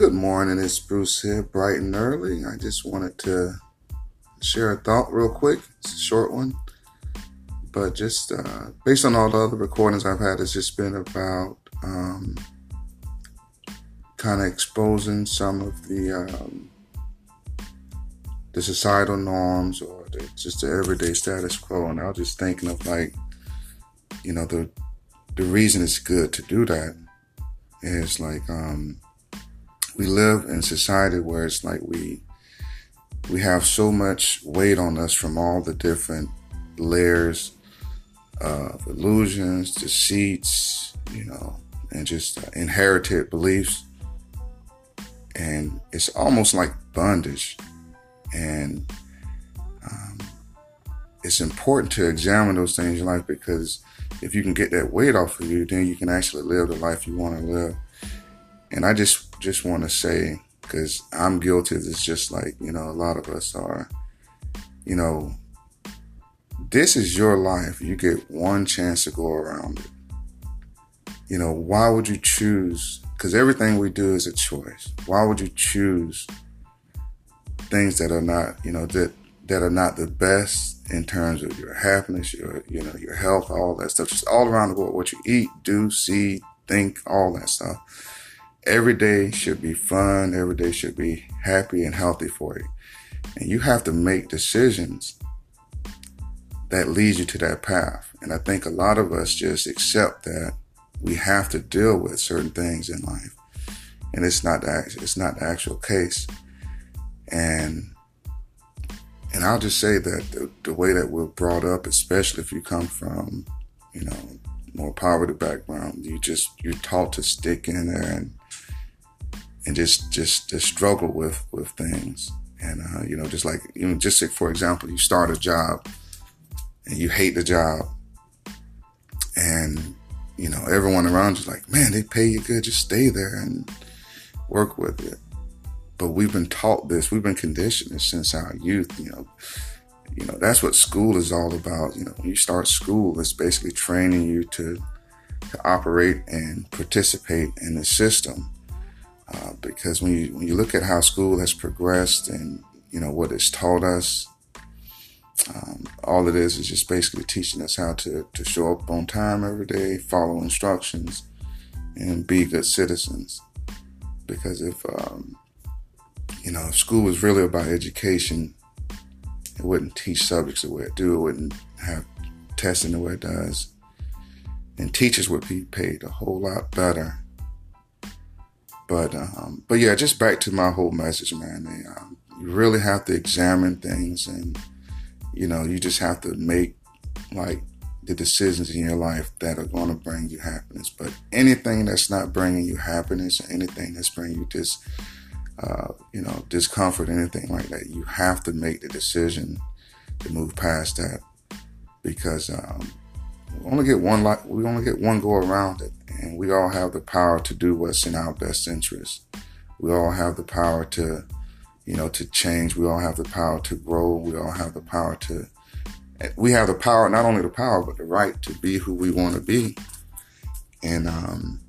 Good morning, it's Bruce here, bright and early. I just wanted to share a thought real quick. It's a short one, but just uh, based on all the other recordings I've had, it's just been about um, kind of exposing some of the um, the societal norms or the, just the everyday status quo. And I was just thinking of like, you know, the the reason it's good to do that is like um, we live in society where it's like we we have so much weight on us from all the different layers of illusions, deceits, you know, and just inherited beliefs. And it's almost like bondage. And um, it's important to examine those things in life because if you can get that weight off of you, then you can actually live the life you want to live. And I just just want to say, because I'm guilty this, just like you know a lot of us are. You know, this is your life. You get one chance to go around it. You know, why would you choose? Because everything we do is a choice. Why would you choose things that are not, you know, that that are not the best in terms of your happiness, your, you know, your health, all that stuff, just all around the world, what you eat, do, see, think, all that stuff every day should be fun. Every day should be happy and healthy for you. And you have to make decisions that lead you to that path. And I think a lot of us just accept that we have to deal with certain things in life. And it's not the, it's not the actual case. And and I'll just say that the, the way that we're brought up, especially if you come from, you know, more poverty background, you just you're taught to stick in there and and just just to struggle with with things. And uh, you know just like you know just like for example you start a job and you hate the job. And you know everyone around you's like man they pay you good. Just stay there and work with it. But we've been taught this. We've been conditioned since our youth you know. You know that's what school is all about. You know when you start school it's basically training you to to operate and participate in the system uh, because when you when you look at how school has progressed and you know what it's taught us, um, all it is is just basically teaching us how to to show up on time every day, follow instructions, and be good citizens. Because if um, you know if school was really about education, it wouldn't teach subjects the way it do. It wouldn't have testing the way it does, and teachers would be paid a whole lot better but um, but yeah, just back to my whole message, man. Um, you really have to examine things, and you know, you just have to make like the decisions in your life that are going to bring you happiness. But anything that's not bringing you happiness, anything that's bringing you just uh, you know discomfort, anything like that, you have to make the decision to move past that because um, we only get one like we only get one go around it and we all have the power to do what's in our best interest. We all have the power to, you know, to change. We all have the power to grow. We all have the power to, we have the power, not only the power, but the right to be who we want to be. And, um,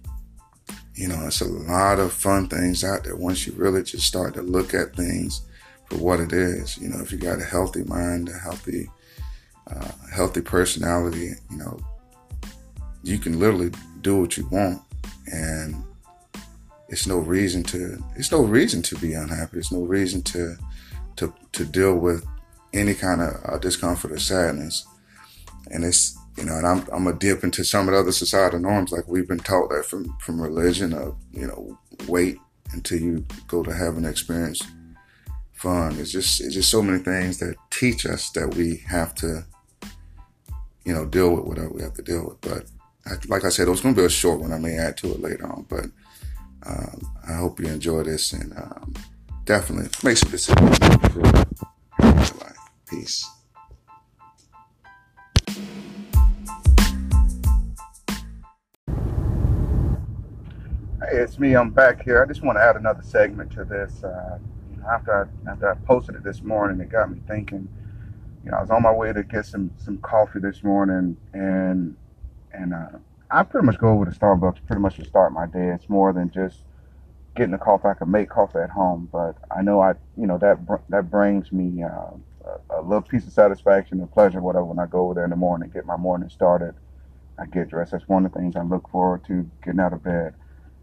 you know, it's a lot of fun things out there once you really just start to look at things for what it is. You know, if you got a healthy mind, a healthy, uh, healthy personality, you know, you can literally do what you want. And it's no reason to it's no reason to be unhappy. It's no reason to to to deal with any kind of uh, discomfort or sadness. And it's you know and I'm, I'm gonna dip into some of the other societal norms. Like we've been taught that from from religion of you know wait until you go to heaven experience fun. It's just it's just so many things that teach us that we have to you know deal with whatever we have to deal with but like I said, it was going to be a short one. I may add to it later on, but um, I hope you enjoy this and um, definitely make some decisions. Peace. Hey, it's me. I'm back here. I just want to add another segment to this. Uh, after I, after I posted it this morning, it got me thinking. You know, I was on my way to get some some coffee this morning, and and uh, I pretty much go over to Starbucks pretty much to start my day. It's more than just getting a coffee. I can make coffee at home, but I know I, you know, that that brings me uh, a, a, little piece of satisfaction and pleasure, whatever. When I go over there in the morning, get my morning started, I get dressed. That's one of the things I look forward to getting out of bed,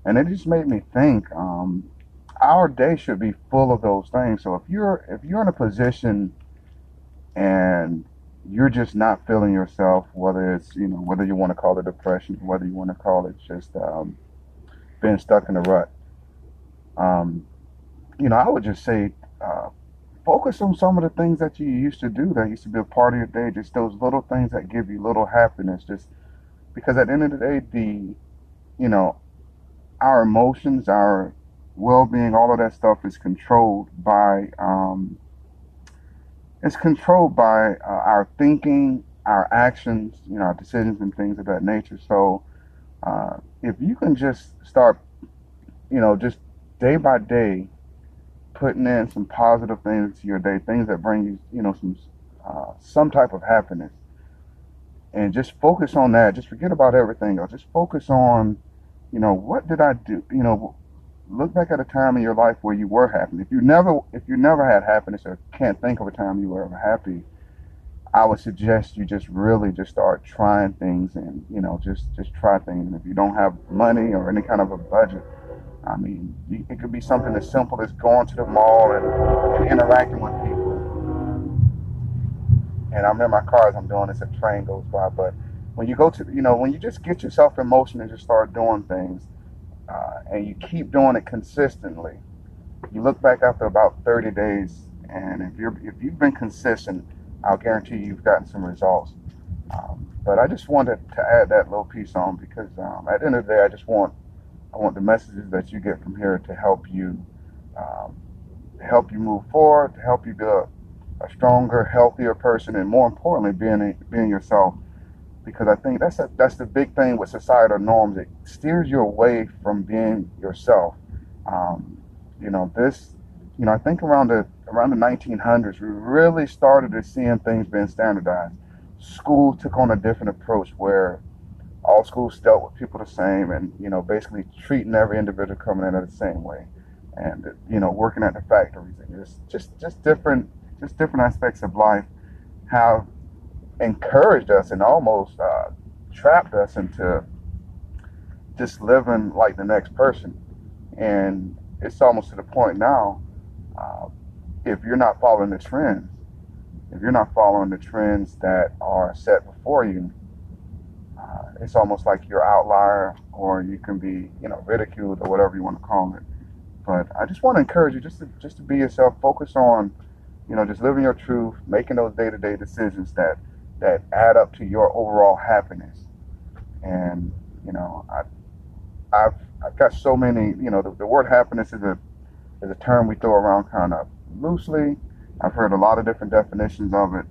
and it just made me think. Um, our day should be full of those things. So if you're if you're in a position and you're just not feeling yourself, whether it's you know whether you want to call it depression, whether you want to call it just um, being stuck in a rut. Um, you know, I would just say uh, focus on some of the things that you used to do that used to be a part of your day. Just those little things that give you little happiness. Just because at the end of the day, the you know our emotions, our well-being, all of that stuff is controlled by um, it's controlled by uh, our thinking, our actions, you know, our decisions and things of that nature. So uh, if you can just start, you know, just day by day, putting in some positive things to your day, things that bring you, you know, some uh, some type of happiness, and just focus on that. Just forget about everything else. Just focus on, you know, what did I do? You know, look back at a time in your life where you were happy. If you never if you never had happiness or can't think of a time you were ever happy, I would suggest you just really just start trying things and you know just just try things. And if you don't have money or any kind of a budget, I mean, it could be something as simple as going to the mall and, and interacting with people. And I'm in my car as I'm doing this, a train goes by. But when you go to, you know, when you just get yourself in motion and just start doing things, uh, and you keep doing it consistently, you look back after about 30 days, and if you're if you've been consistent, I'll guarantee you've gotten some results. Um, but I just wanted to add that little piece on because um, at the end of the day, I just want I want the messages that you get from here to help you um, help you move forward, to help you be a, a stronger, healthier person, and more importantly, being being yourself because I think that's a, that's the big thing with societal norms. It steers you away from being yourself. Um, you know, this, you know, I think around the around the 1900s, we really started to seeing things being standardized. School took on a different approach where all schools dealt with people the same, and you know, basically treating every individual coming in the same way, and you know, working at the factories and just just just different just different aspects of life have encouraged us and almost uh, trapped us into just living like the next person. And it's almost to the point now, uh, if you're not following the trends, if you're not following the trends that are set before you, uh, it's almost like you're an outlier or you can be, you know, ridiculed or whatever you want to call it. But I just want to encourage you just to just to be yourself, focus on, you know, just living your truth, making those day-to-day decisions that that add up to your overall happiness. And you know, I, I've I've got so many. You know, the, the word happiness is a is a term we throw around kind of loosely. I've heard a lot of different definitions of it,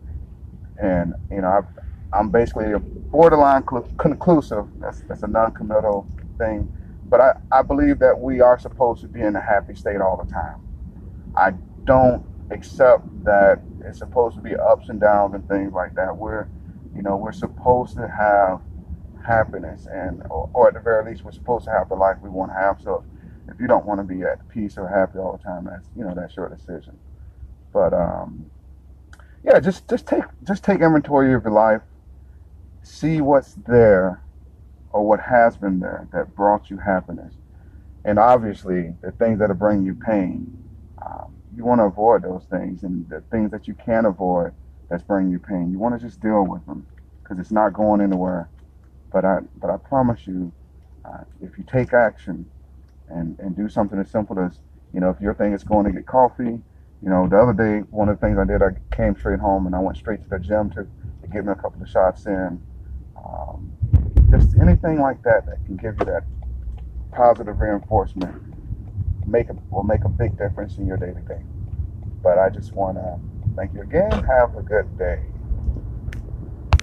and you know, I've, I'm basically a borderline cl- conclusive. That's that's a non-committal thing, but I I believe that we are supposed to be in a happy state all the time. I don't accept that it's supposed to be ups and downs and things like that. We're, you know, we're supposed to have happiness, and or, or at the very least, we're supposed to have the life we want to have. So, if you don't want to be at peace or happy all the time, that's you know that's your decision. But um, yeah, just just take just take inventory of your life, see what's there, or what has been there that brought you happiness, and obviously the things that are bringing you pain. Want to avoid those things and the things that you can avoid that's bringing you pain. You want to just deal with them because it's not going anywhere. But I, but I promise you, uh, if you take action and, and do something as simple as, you know, if your thing is going to get coffee, you know, the other day, one of the things I did, I came straight home and I went straight to the gym to, to get me a couple of shots in. Um, just anything like that that can give you that positive reinforcement make a, will make a big difference in your day to day. But I just want to thank you again. Have a good day.